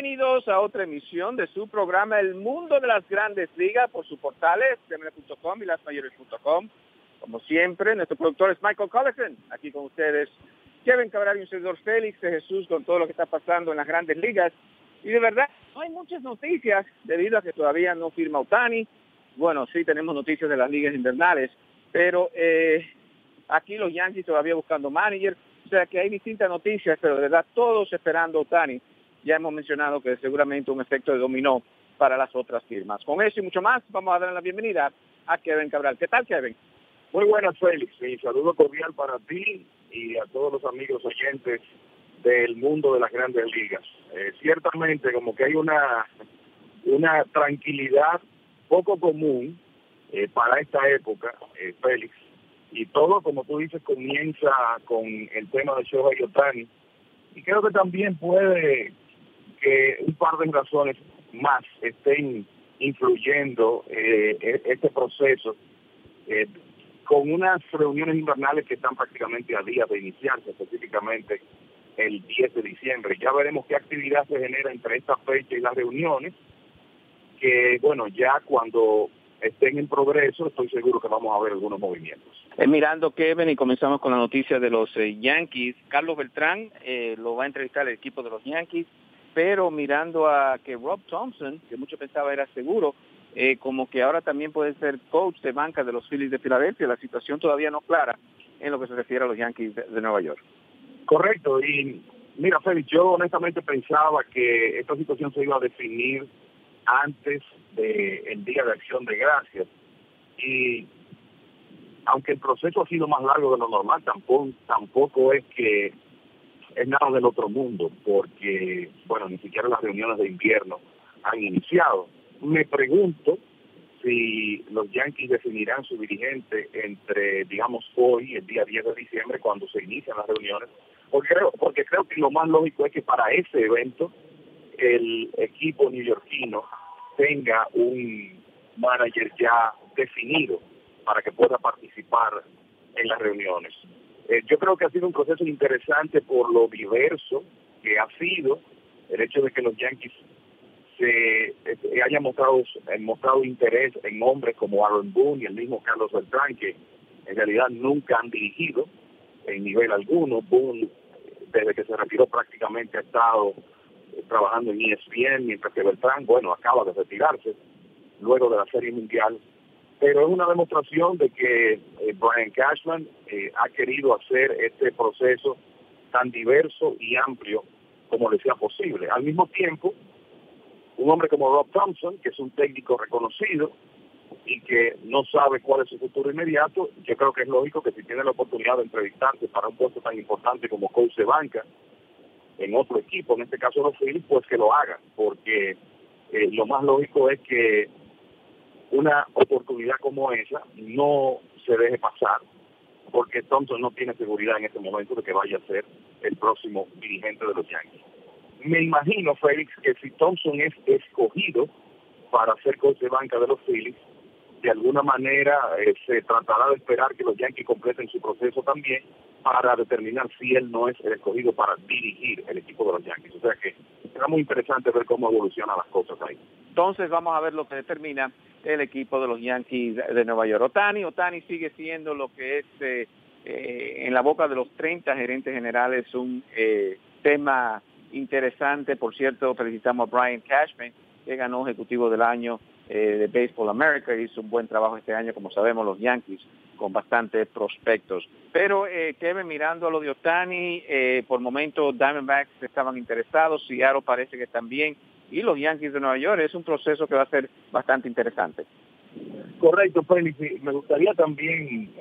Bienvenidos a otra emisión de su programa El Mundo de las Grandes Ligas por sus portales, CMN.com y lasmayores.com. Como siempre, nuestro productor es Michael Collison, aquí con ustedes. Kevin Cabral y un servidor Félix de Jesús con todo lo que está pasando en las grandes ligas. Y de verdad, no hay muchas noticias debido a que todavía no firma Otani. Bueno, sí tenemos noticias de las ligas invernales, pero eh, aquí los Yankees todavía buscando manager. O sea que hay distintas noticias, pero de verdad todos esperando Otani ya hemos mencionado que seguramente un efecto de dominó para las otras firmas. Con eso y mucho más, vamos a dar la bienvenida a Kevin Cabral. ¿Qué tal, Kevin? Muy buenas, Félix. Y saludo cordial para ti y a todos los amigos oyentes del mundo de las grandes ligas. Eh, ciertamente, como que hay una, una tranquilidad poco común eh, para esta época, eh, Félix. Y todo, como tú dices, comienza con el tema de Shohei Otani. Y creo que también puede que un par de razones más estén influyendo eh, e-, este proceso eh, con unas reuniones invernales que están prácticamente a día de iniciarse, específicamente el 10 de diciembre. Ya veremos qué actividad se genera entre esta fecha y las reuniones, que bueno, ya cuando estén en progreso, estoy seguro que vamos a ver algunos movimientos. Eh, mirando Kevin y comenzamos con la noticia de los Yankees. Carlos Beltrán lo va a entrevistar el equipo de los Yankees pero mirando a que Rob Thompson, que mucho pensaba era seguro, eh, como que ahora también puede ser coach de banca de los Phillies de Filadelfia, la situación todavía no clara en lo que se refiere a los Yankees de, Nueva York. Correcto, y mira Félix, yo honestamente pensaba que esta situación se iba a definir antes del Día de Acción de Gracias, y aunque el proceso ha sido más largo de lo normal, tampoco, tampoco es que es nada del otro mundo, porque, bueno, ni siquiera las reuniones de invierno han iniciado. Me pregunto si los Yankees definirán su dirigente entre, digamos, hoy, el día 10 de diciembre, cuando se inician las reuniones, porque creo, porque creo que lo más lógico es que para ese evento el equipo neoyorquino tenga un manager ya definido para que pueda participar en las reuniones. Eh, yo creo que ha sido un proceso interesante por lo diverso que ha sido el hecho de que los Yankees se eh, hayan mostrado, mostrado interés en hombres como Aaron Boone y el mismo Carlos Beltrán, que en realidad nunca han dirigido en nivel alguno. Boone, desde que se retiró prácticamente ha estado eh, trabajando en ESPN, mientras que Beltrán, bueno, acaba de retirarse luego de la Serie Mundial pero es una demostración de que eh, Brian Cashman eh, ha querido hacer este proceso tan diverso y amplio como le sea posible. Al mismo tiempo, un hombre como Rob Thompson, que es un técnico reconocido y que no sabe cuál es su futuro inmediato, yo creo que es lógico que si tiene la oportunidad de entrevistarse para un puesto tan importante como coach de banca en otro equipo, en este caso los Phillies, pues que lo haga, porque eh, lo más lógico es que una oportunidad como esa no se deje pasar, porque Thompson no tiene seguridad en este momento de que vaya a ser el próximo dirigente de los Yankees. Me imagino, Félix, que si Thompson es escogido para ser coach de banca de los Phillies, de alguna manera eh, se tratará de esperar que los Yankees completen su proceso también para determinar si él no es el escogido para dirigir el equipo de los Yankees. O sea que será muy interesante ver cómo evolucionan las cosas ahí. Entonces vamos a ver lo que determina el equipo de los Yankees de Nueva York. Otani, Otani sigue siendo lo que es eh, eh, en la boca de los 30 gerentes generales un tema interesante. Por cierto, felicitamos a Brian Cashman, que ganó Ejecutivo del Año eh, de Baseball America. Hizo un buen trabajo este año, como sabemos, los Yankees con bastantes prospectos. Pero eh, Kevin, mirando a lo de Otani, eh, por momento Diamondbacks estaban interesados, Seattle parece que también, y los Yankees de Nueva York es un proceso que va a ser bastante interesante. Correcto, Félix. Me gustaría también,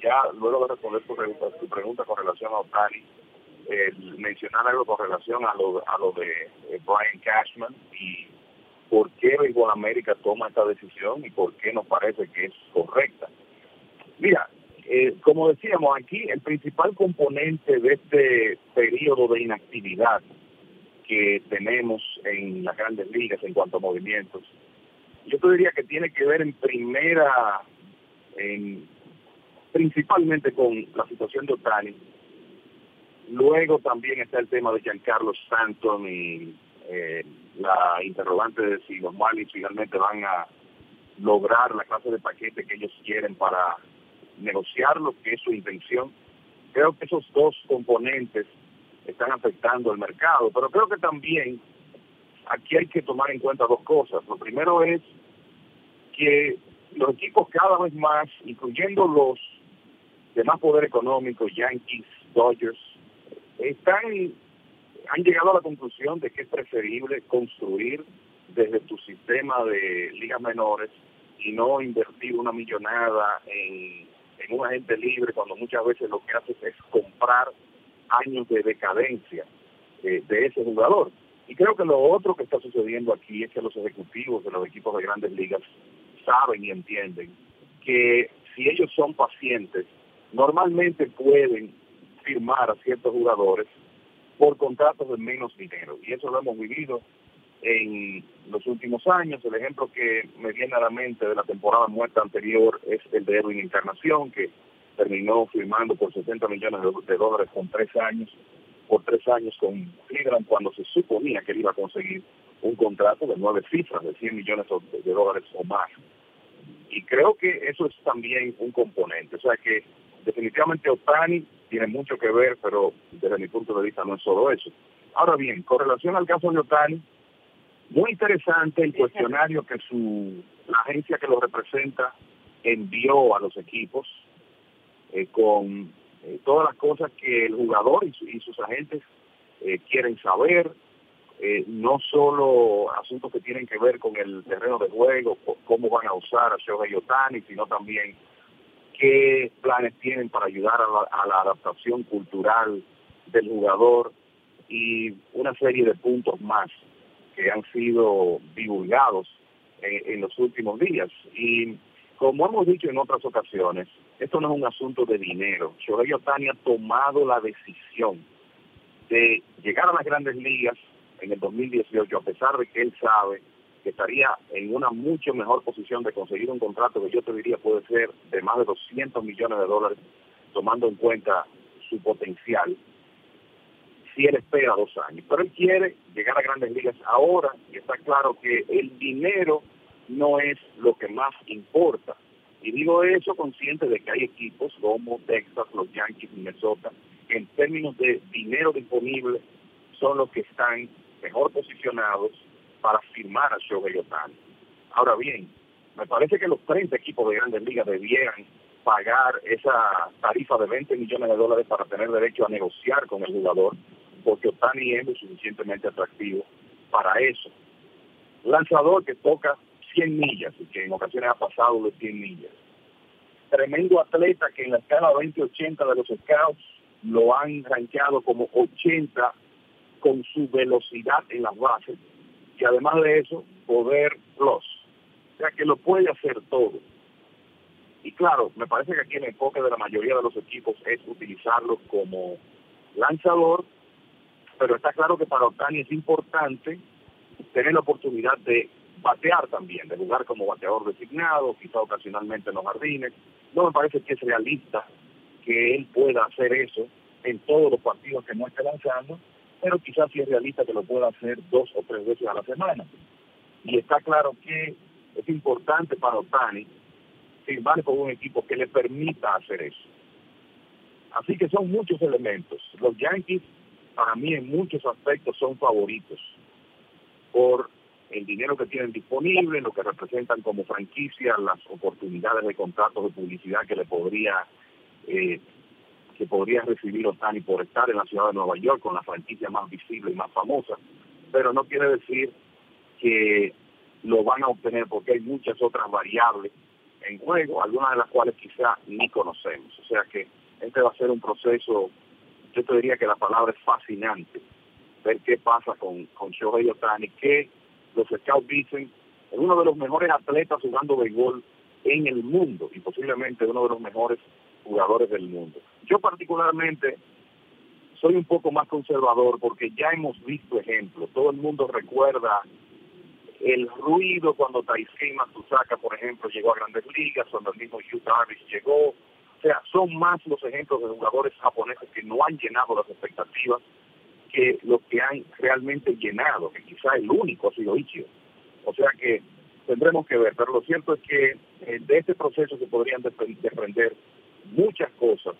ya luego de responder tu pregunta, tu pregunta con relación a Otani, mencionar algo con relación a lo, a lo de eh, Brian Cashman y por qué Béisbol América toma esta decisión y por qué nos parece que es correcta. Mira, eh, como decíamos aquí, el principal componente de este periodo de inactividad que tenemos en las grandes ligas en cuanto a movimientos, yo te diría que tiene que ver en primera, en, principalmente con la situación de Otani. Luego también está el tema de Giancarlo Stanton y eh, la interrogante de si los Marlins finalmente van a lograr la clase de paquete que ellos quieren para negociarlo, que es su intención. Creo que esos dos componentes están afectando el mercado, pero creo que también aquí hay que tomar en cuenta dos cosas. Lo primero es que los equipos cada vez más, incluyendo los de más poder económico, Yankees, Dodgers, están han llegado a la conclusión de que es preferible construir desde tu sistema de ligas menores y no invertir una millonada en, un agente libre cuando muchas veces lo que haces es comprar años de decadencia eh, de ese jugador. Y creo que lo otro que está sucediendo aquí es que los ejecutivos de los equipos de grandes ligas saben y entienden que si ellos son pacientes, normalmente pueden firmar a ciertos jugadores por contratos de menos dinero. Y eso lo hemos vivido en los últimos años. El ejemplo que me viene a la mente de la temporada muerta anterior es el de Edwin Encarnación, que terminó firmando por 60 millones de dólares con tres años, por tres años con Cleveland, cuando se suponía que él iba a conseguir un contrato de nueve cifras, de 100 millones de dólares o más. Y creo que eso es también un componente. O sea que definitivamente Otani tiene mucho que ver, pero desde mi punto de vista no es solo eso. Ahora bien, con relación al caso de Otani, muy interesante el cuestionario que su la agencia que lo representa envió a los equipos eh, con eh, todas las cosas que el jugador y, sus agentes eh, quieren saber, no solo asuntos que tienen que ver con el terreno de juego, cómo van a usar a Shohei Otani, sino también qué planes tienen para ayudar a la, adaptación cultural del jugador y una serie de puntos más que han sido divulgados en, los últimos días. Y como hemos dicho en otras ocasiones, esto no es un asunto de dinero. Shohei Otani ha tomado la decisión de llegar a las grandes ligas en el 2018, a pesar de que él sabe que estaría en una mucho mejor posición de conseguir un contrato que yo te diría puede ser de más de 200 millones de dólares, tomando en cuenta su potencial, si él espera dos años. Pero él quiere llegar a grandes ligas ahora y está claro que el dinero no es lo que más importa. Y digo eso consciente de que hay equipos como Texas, los Yankees, Minnesota, que en términos de dinero disponible son los que están mejor posicionados para firmar a Shohei Otani. Ahora bien, me parece que los 30 equipos de grandes ligas debieran pagar esa tarifa de 20 millones de dólares para tener derecho a negociar con el jugador, porque Otani es lo suficientemente atractivo para eso. Lanzador que toca 100 millas y que en ocasiones ha pasado de 100 millas. Tremendo atleta que en la escala 20-80 de los scouts lo han rankeado como 80 con su velocidad en las bases y además de eso, poder plus. O sea, que lo puede hacer todo. Y claro, me parece que aquí el enfoque de la mayoría de los equipos es utilizarlo como lanzador, pero está claro que para Otani es importante tener la oportunidad de batear también, de jugar como bateador designado, quizá ocasionalmente en los jardines. No me parece que es realista que él pueda hacer eso en todos los partidos que no esté lanzando, pero quizás sí es realista que lo pueda hacer dos o tres veces a la semana. Y está claro que es importante para Otani firmar con un equipo que le permita hacer eso. Así que son muchos elementos. Los Yankees para mí en muchos aspectos son favoritos por el dinero que tienen disponible, lo que representan como franquicia, las oportunidades de contratos de publicidad que le podría eh, que podría recibir Otani por estar en la ciudad de Nueva York con la franquicia más visible y más famosa, pero no quiere decir que lo van a obtener porque hay muchas otras variables en juego, algunas de las cuales quizá ni conocemos. O sea que este va a ser un proceso, yo te diría que la palabra es fascinante, ver qué pasa con, con Shohei Otani, que los scouts dicen es uno de los mejores atletas jugando béisbol en el mundo y posiblemente uno de los mejores jugadores del mundo. Yo particularmente soy un poco más conservador porque ya hemos visto ejemplos. Todo el mundo recuerda el ruido cuando Taisei Matsusaka, por ejemplo, llegó a Grandes Ligas, cuando el mismo Hugh Darvish llegó. O sea, son más los ejemplos de jugadores japoneses que no han llenado las expectativas que los que han realmente llenado, que quizá el único ha sido Ichio. O sea que tendremos que ver, pero lo cierto es que eh, de este proceso se podrían desprender muchas cosas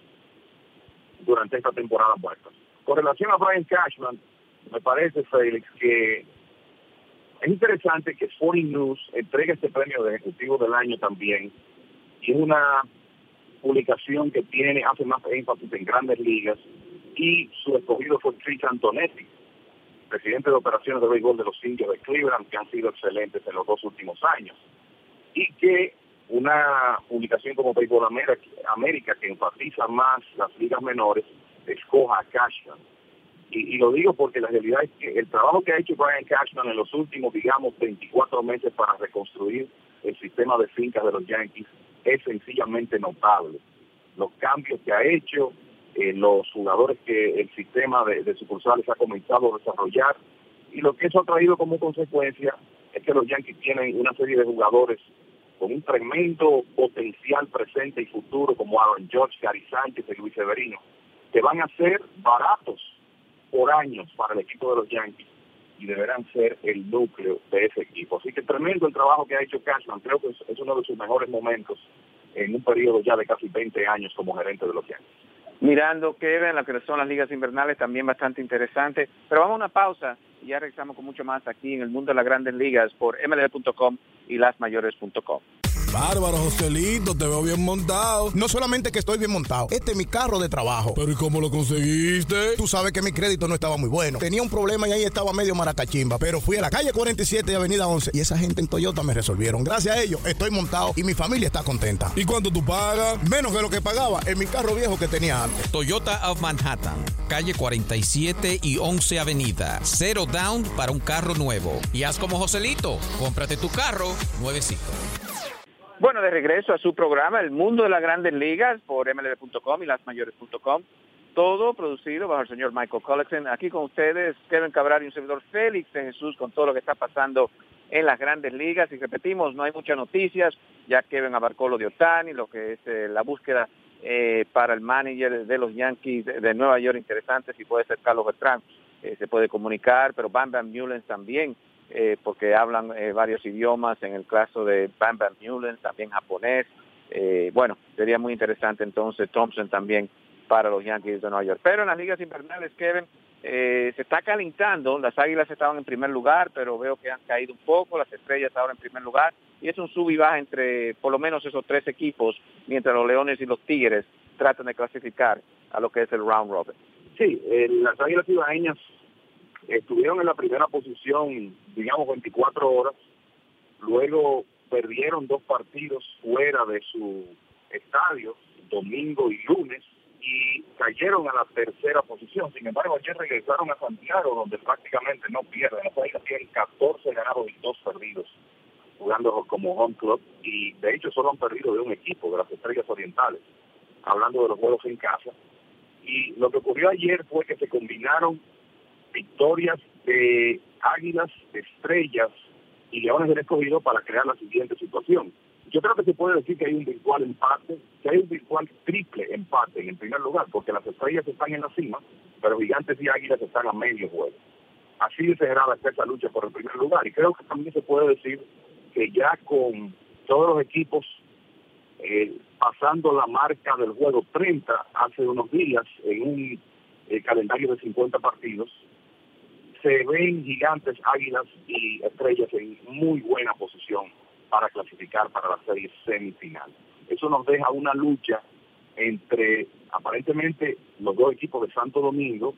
durante esta temporada muerta. Con relación a Brian Cashman, me parece, Félix, que es interesante que Foreign News entregue este premio de Ejecutivo del Año también. Y es una publicación que tiene, hace más énfasis en grandes ligas. Y su escogido fue Chris Antonetti, presidente de operaciones de béisbol de los indios de Cleveland, que han sido excelentes en los dos últimos años. Y que una publicación como Béisbol América, que enfatiza más las ligas menores, escoja a Cashman y, lo digo porque la realidad es que el trabajo que ha hecho Brian Cashman en los últimos, digamos, 24 meses para reconstruir el sistema de fincas de los Yankees es sencillamente notable. Los cambios que ha hecho, eh, los jugadores que el sistema de, sucursales ha comenzado a desarrollar, y lo que eso ha traído como consecuencia es que los Yankees tienen una serie de jugadores con un tremendo potencial presente y futuro, como Aaron George, Gary y Luis Severino, que van a ser baratos por años para el equipo de los Yankees y deberán ser el núcleo de ese equipo. Así que tremendo el trabajo que ha hecho Cashman. Creo que es, uno de sus mejores momentos en un periodo ya de casi 20 años como gerente de los Yankees. Mirando que ven lo que son las ligas invernales, también bastante interesante. Pero vamos a una pausa y ya regresamos con mucho más aquí en el mundo de las grandes ligas por mlb.com y lasmayores.com. Bárbaro, Joselito, te veo bien montado. No solamente que estoy bien montado, este es mi carro de trabajo. Pero ¿y cómo lo conseguiste? Tú sabes que mi crédito no estaba muy bueno. Tenía un problema y ahí estaba medio maracachimba. Pero fui a la calle 47 y Avenida 11 y esa gente en Toyota me resolvieron. Gracias a ellos estoy montado y mi familia está contenta. ¿Y cuánto tú pagas? Menos que lo que pagaba en mi carro viejo que tenía antes. Toyota of Manhattan, calle 47 y 11 Avenida. Cero down para un carro nuevo. Y haz como Joselito, cómprate tu carro nuevecito. Bueno, de regreso a su programa El Mundo de las Grandes Ligas por mlb.com y lasmayores.com. Todo producido bajo el señor Michael Collison. Aquí con ustedes, Kevin Cabral y un servidor Félix de Jesús con todo lo que está pasando en las grandes ligas. Y repetimos, no hay muchas noticias. Ya Kevin abarcó lo de Otani, lo que es eh, la búsqueda eh, para el manager de los Yankees de, Nueva York interesante, si puede ser Carlos Beltrán. Eh, se puede comunicar, pero Bam Bam Mullens también eh, porque hablan eh, varios idiomas, en el caso de Bam Bam Mullen, también japonés. Eh, bueno, sería muy interesante entonces Thompson también para los Yankees de Nueva York. Pero en las ligas invernales, Kevin, se está calentando, las águilas estaban en primer lugar, pero veo que han caído un poco, las estrellas ahora en primer lugar, y es un sub y baja entre por lo menos esos tres equipos, mientras los leones y los tigres tratan de clasificar a lo que es el round robin. Sí, las águilas ibaeñas estuvieron en la primera posición, digamos, 24 horas, luego perdieron dos partidos fuera de su estadio, domingo y lunes, y cayeron a la tercera posición. Sin embargo, ayer regresaron a Santiago, donde prácticamente no pierden. Los tienen 14 ganados y 2 perdidos, jugando como home club, y de hecho solo han perdido de un equipo, de las Estrellas Orientales, hablando de los juegos en casa. Y lo que ocurrió ayer fue que se combinaron victorias de Águilas, Estrellas y Leones del Escogido para crear la siguiente situación. Yo creo que se puede decir que hay un virtual empate, que hay un virtual triple empate en el primer lugar, porque las estrellas están en la cima, pero gigantes y águilas están a medio juego. Así de cerrada está esa lucha por el primer lugar. Y creo que también se puede decir que ya con todos los equipos eh, pasando la marca del juego 30 hace unos días en un el calendario de 50 partidos, se ven gigantes, águilas y estrellas en muy buena posición para clasificar para la serie semifinal. Eso nos deja una lucha entre aparentemente los dos equipos de Santo Domingo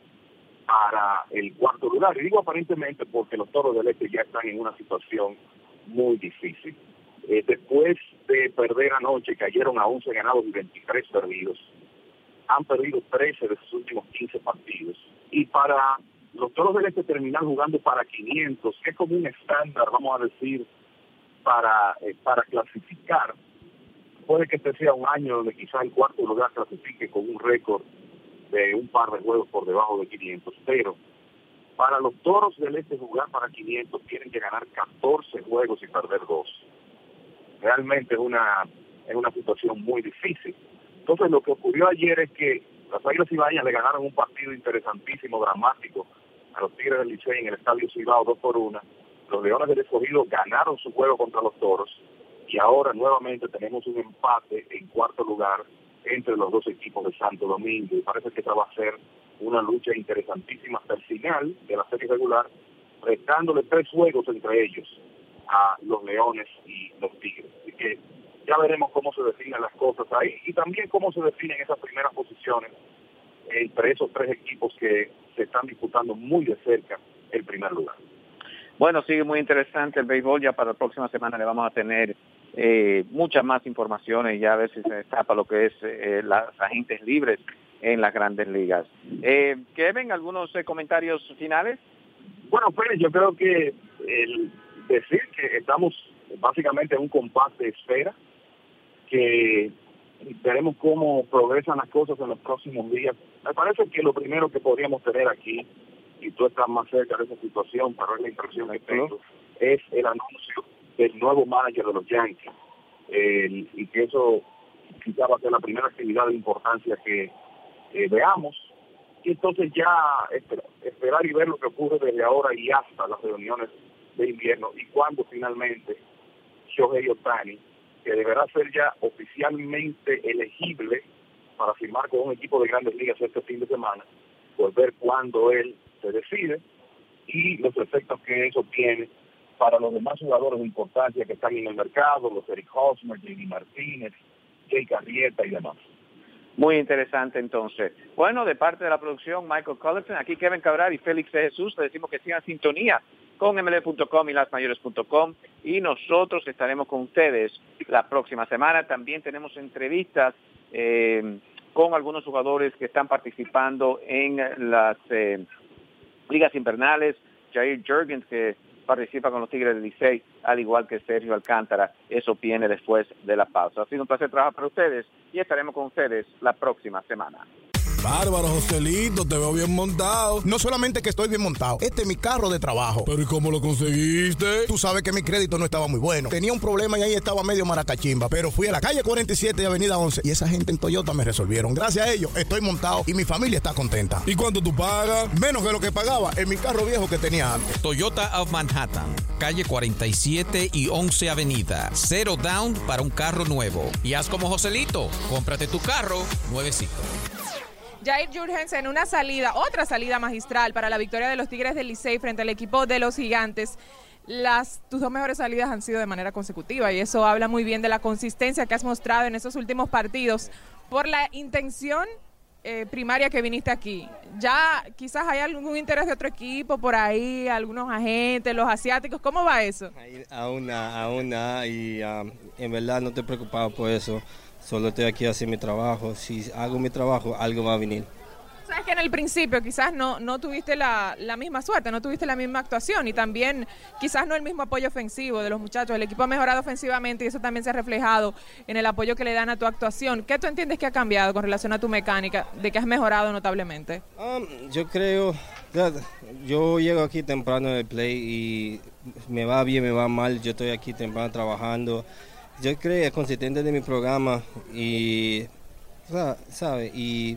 para el cuarto lugar. Y digo aparentemente porque los Toros del Este ya están en una situación muy difícil. Eh, después de perder anoche, cayeron a 11 ganados y 23 perdidos. Han perdido 13 de sus últimos 15 partidos. Y para los Toros del Este terminar jugando para 500, que es como un estándar, vamos a decir, para, eh, para clasificar, puede que este sea un año donde quizá el cuarto lugar clasifique con un récord de un par de juegos por debajo de 500, pero para los toros del este jugar para 500 tienen que ganar 14 juegos y perder dos. Realmente es una, es una situación muy difícil. Entonces lo que ocurrió ayer es que las Águilas Ibañas le ganaron un partido interesantísimo, dramático, a los Tigres del Licey en el Estadio Cibao 2 por 1. Los Leones del Escogido ganaron su juego contra los Toros y ahora nuevamente tenemos un empate en cuarto lugar entre los dos equipos de Santo Domingo y parece que esta va a ser una lucha interesantísima hasta el final de la serie regular, restándole tres juegos entre ellos a los Leones y los Tigres. Así que ya veremos cómo se definen las cosas ahí y también cómo se definen esas primeras posiciones entre esos tres equipos que se están disputando muy de cerca el primer lugar. Bueno, sigue muy interesante el béisbol. Ya para la próxima semana le vamos a tener eh, muchas más informaciones y ya a ver si se destapa lo que es eh, las agentes libres en las grandes ligas. Eh, Kevin, ¿algunos eh, comentarios finales? Bueno, Pérez, yo creo que el decir que estamos básicamente en un compás de espera, que veremos cómo progresan las cosas en los próximos días. Me parece que lo primero que podríamos tener aquí, y tú estás más cerca de esa situación, para ver la impresión que tengo, es el anuncio del nuevo manager de los Yankees. y que eso quizá va a ser la primera actividad de importancia que veamos. Y entonces ya esperar y ver lo que ocurre desde ahora y hasta las reuniones de invierno y cuando finalmente Shohei Otani, que deberá ser ya oficialmente elegible para firmar con un equipo de grandes ligas este fin de semana, pues ver cuándo él se decide y los efectos que eso tiene para los demás jugadores de importancia que están en el mercado, los Eric Hosmer, J.D. Martínez, Jake Arrieta y demás. Muy interesante entonces. Bueno, de parte de la producción, Michael Collison, aquí Kevin Cabral y Félix Jesús, le decimos que sigan sintonía con ml.com y lasmayores.com y nosotros estaremos con ustedes la próxima semana. También tenemos entrevistas eh, con algunos jugadores que están participando en las eh, ligas invernales. Jair Jurgens, que participa con los Tigres del Licey, al igual que Sergio Alcántara. Eso viene después de la pausa. Ha sido un placer trabajar para ustedes y estaremos con ustedes la próxima semana. Bárbaro, Joselito, te veo bien montado. No solamente que estoy bien montado, este es mi carro de trabajo. Pero ¿y cómo lo conseguiste? Tú sabes que mi crédito no estaba muy bueno. Tenía un problema y ahí estaba medio maracachimba. Pero fui a la calle 47 y avenida 11 y esa gente en Toyota me resolvieron. Gracias a ellos estoy montado y mi familia está contenta. ¿Y cuánto tú pagas? Menos que lo que pagaba en mi carro viejo que tenía antes. Toyota of Manhattan, calle 47 y 11 avenida. Cero down para un carro nuevo. Y haz como Joselito, cómprate tu carro nuevecito. Jair Jurgens en una salida, otra salida magistral para la victoria de los Tigres del Licey frente al equipo de los Gigantes. Las, tus dos mejores salidas han sido de manera consecutiva y eso habla muy bien de la consistencia que has mostrado en esos últimos partidos por la intención eh, primaria que viniste aquí. Ya quizás hay algún interés de otro equipo por ahí, algunos agentes, los asiáticos, ¿cómo va eso? Aún aún nada y um, en verdad no estoy preocupado por eso. Solo estoy aquí haciendo mi trabajo. Si hago mi trabajo, algo va a venir. Sabes que en el principio quizás no, no tuviste la, la, misma suerte, no tuviste la misma actuación y también quizás no el mismo apoyo ofensivo de los muchachos. El equipo ha mejorado ofensivamente y eso también se ha reflejado en el apoyo que le dan a tu actuación. ¿Qué tú entiendes que ha cambiado con relación a tu mecánica, de que has mejorado notablemente? Um, yo creo, yo llego aquí temprano en el play y me va bien, me va mal. Yo estoy aquí temprano trabajando yo creo consistente de mi programa y, ¿sabe? Y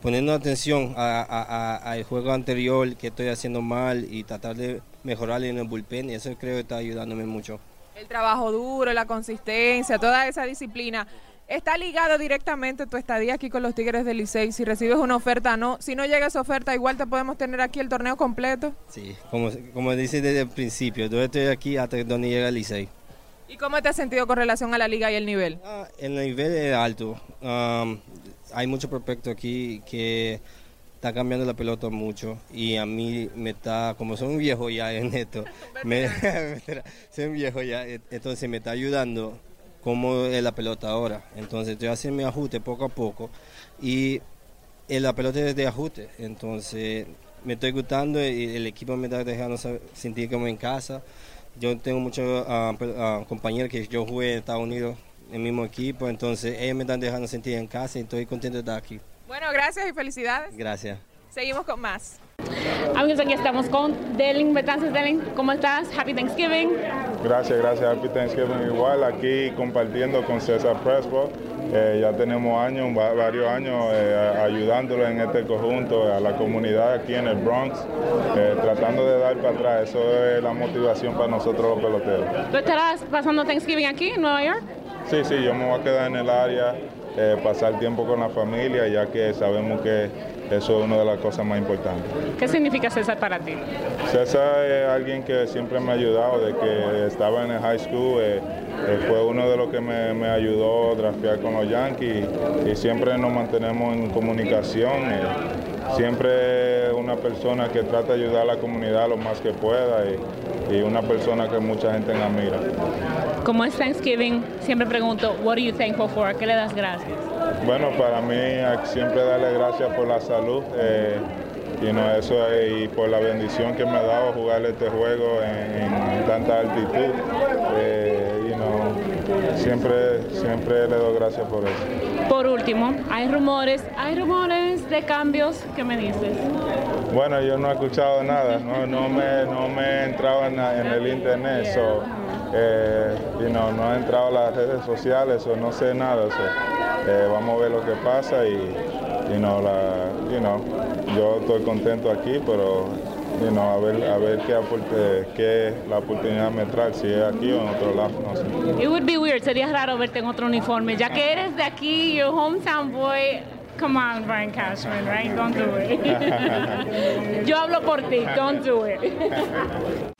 poniendo atención al juego anterior que estoy haciendo mal y tratar de mejorar en el bullpen, y eso creo que está ayudándome mucho. El trabajo duro, la consistencia, toda esa disciplina. está ligado directamente tu estadía aquí con los Tigres del Licey. Si recibes una oferta, no. Si no llega esa oferta, igual te podemos tener aquí el torneo completo. Sí, como, como dice desde el principio, yo estoy aquí hasta donde llega el Licey. ¿Y cómo te has sentido con relación a la liga y el nivel? Ah, el nivel es alto. Um, hay mucho prospecto aquí que está cambiando la pelota mucho y a mí me está, como soy un viejo ya en esto, me, soy un viejo ya, e, entonces me está ayudando cómo es la pelota ahora. Entonces estoy haciendo mi ajuste poco a poco y la pelota es de ajuste. Entonces me estoy gustando y el equipo me está dejando sentir como en casa. Yo tengo muchos ah, compañeros que yo jugué en Estados Unidos en el mismo equipo, entonces ellos me están dejando sentir en casa y estoy contento de estar aquí. Bueno, gracias y felicidades. Gracias. Seguimos con más. Amigos, aquí estamos con Delin Betances. Delin, ¿cómo estás? Happy Thanksgiving. Gracias, gracias. Happy Thanksgiving igual. Aquí compartiendo con César Prespo. Eh, ya tenemos años, varios años eh, ayudándolo en este conjunto, a la comunidad aquí en el Bronx, eh, tratando de dar para atrás. Eso es la motivación para nosotros los peloteros. ¿Tú estarás pasando Thanksgiving aquí en Nueva York? Sí, sí, yo me voy a quedar en el área, pasar tiempo con la familia, ya que sabemos que eso es una de las cosas más importantes. ¿Qué significa César para ti? César es alguien que siempre me ha ayudado, de que estaba en el high school, eh, eh, fue uno de los que me, ayudó a con los Yankees y siempre nos mantenemos en comunicación. Eh, siempre una persona que trata de ayudar a la comunidad lo más que pueda y, y una persona que mucha gente admira. Como es Thanksgiving, siempre pregunto, what are you thankful for? ¿Qué le das gracias? Bueno, para mí siempre darle gracias por la salud eh, y, no, eso, y por la bendición que me ha dado jugar este juego en, tanta altitud. Eh, siempre, siempre le doy gracias por eso. Por último, hay rumores, hay rumores de cambios, ¿qué me dices? Bueno, yo no he escuchado nada, no, no, me, no me he entrado en, el internet, eh, y no, no he entrado a las redes sociales, o no sé nada. Eh, vamos a ver lo que pasa y, no, la, yo estoy contento aquí, pero a ver, a ver qué, aporte, la oportunidad me trae, si es aquí o en otro lado, no sé. It would be weird, sería raro verte en otro uniforme, ya que eres de aquí, your hometown boy. Come on, Brian Cashman, right? Don't do it. yo hablo por ti, don't do it.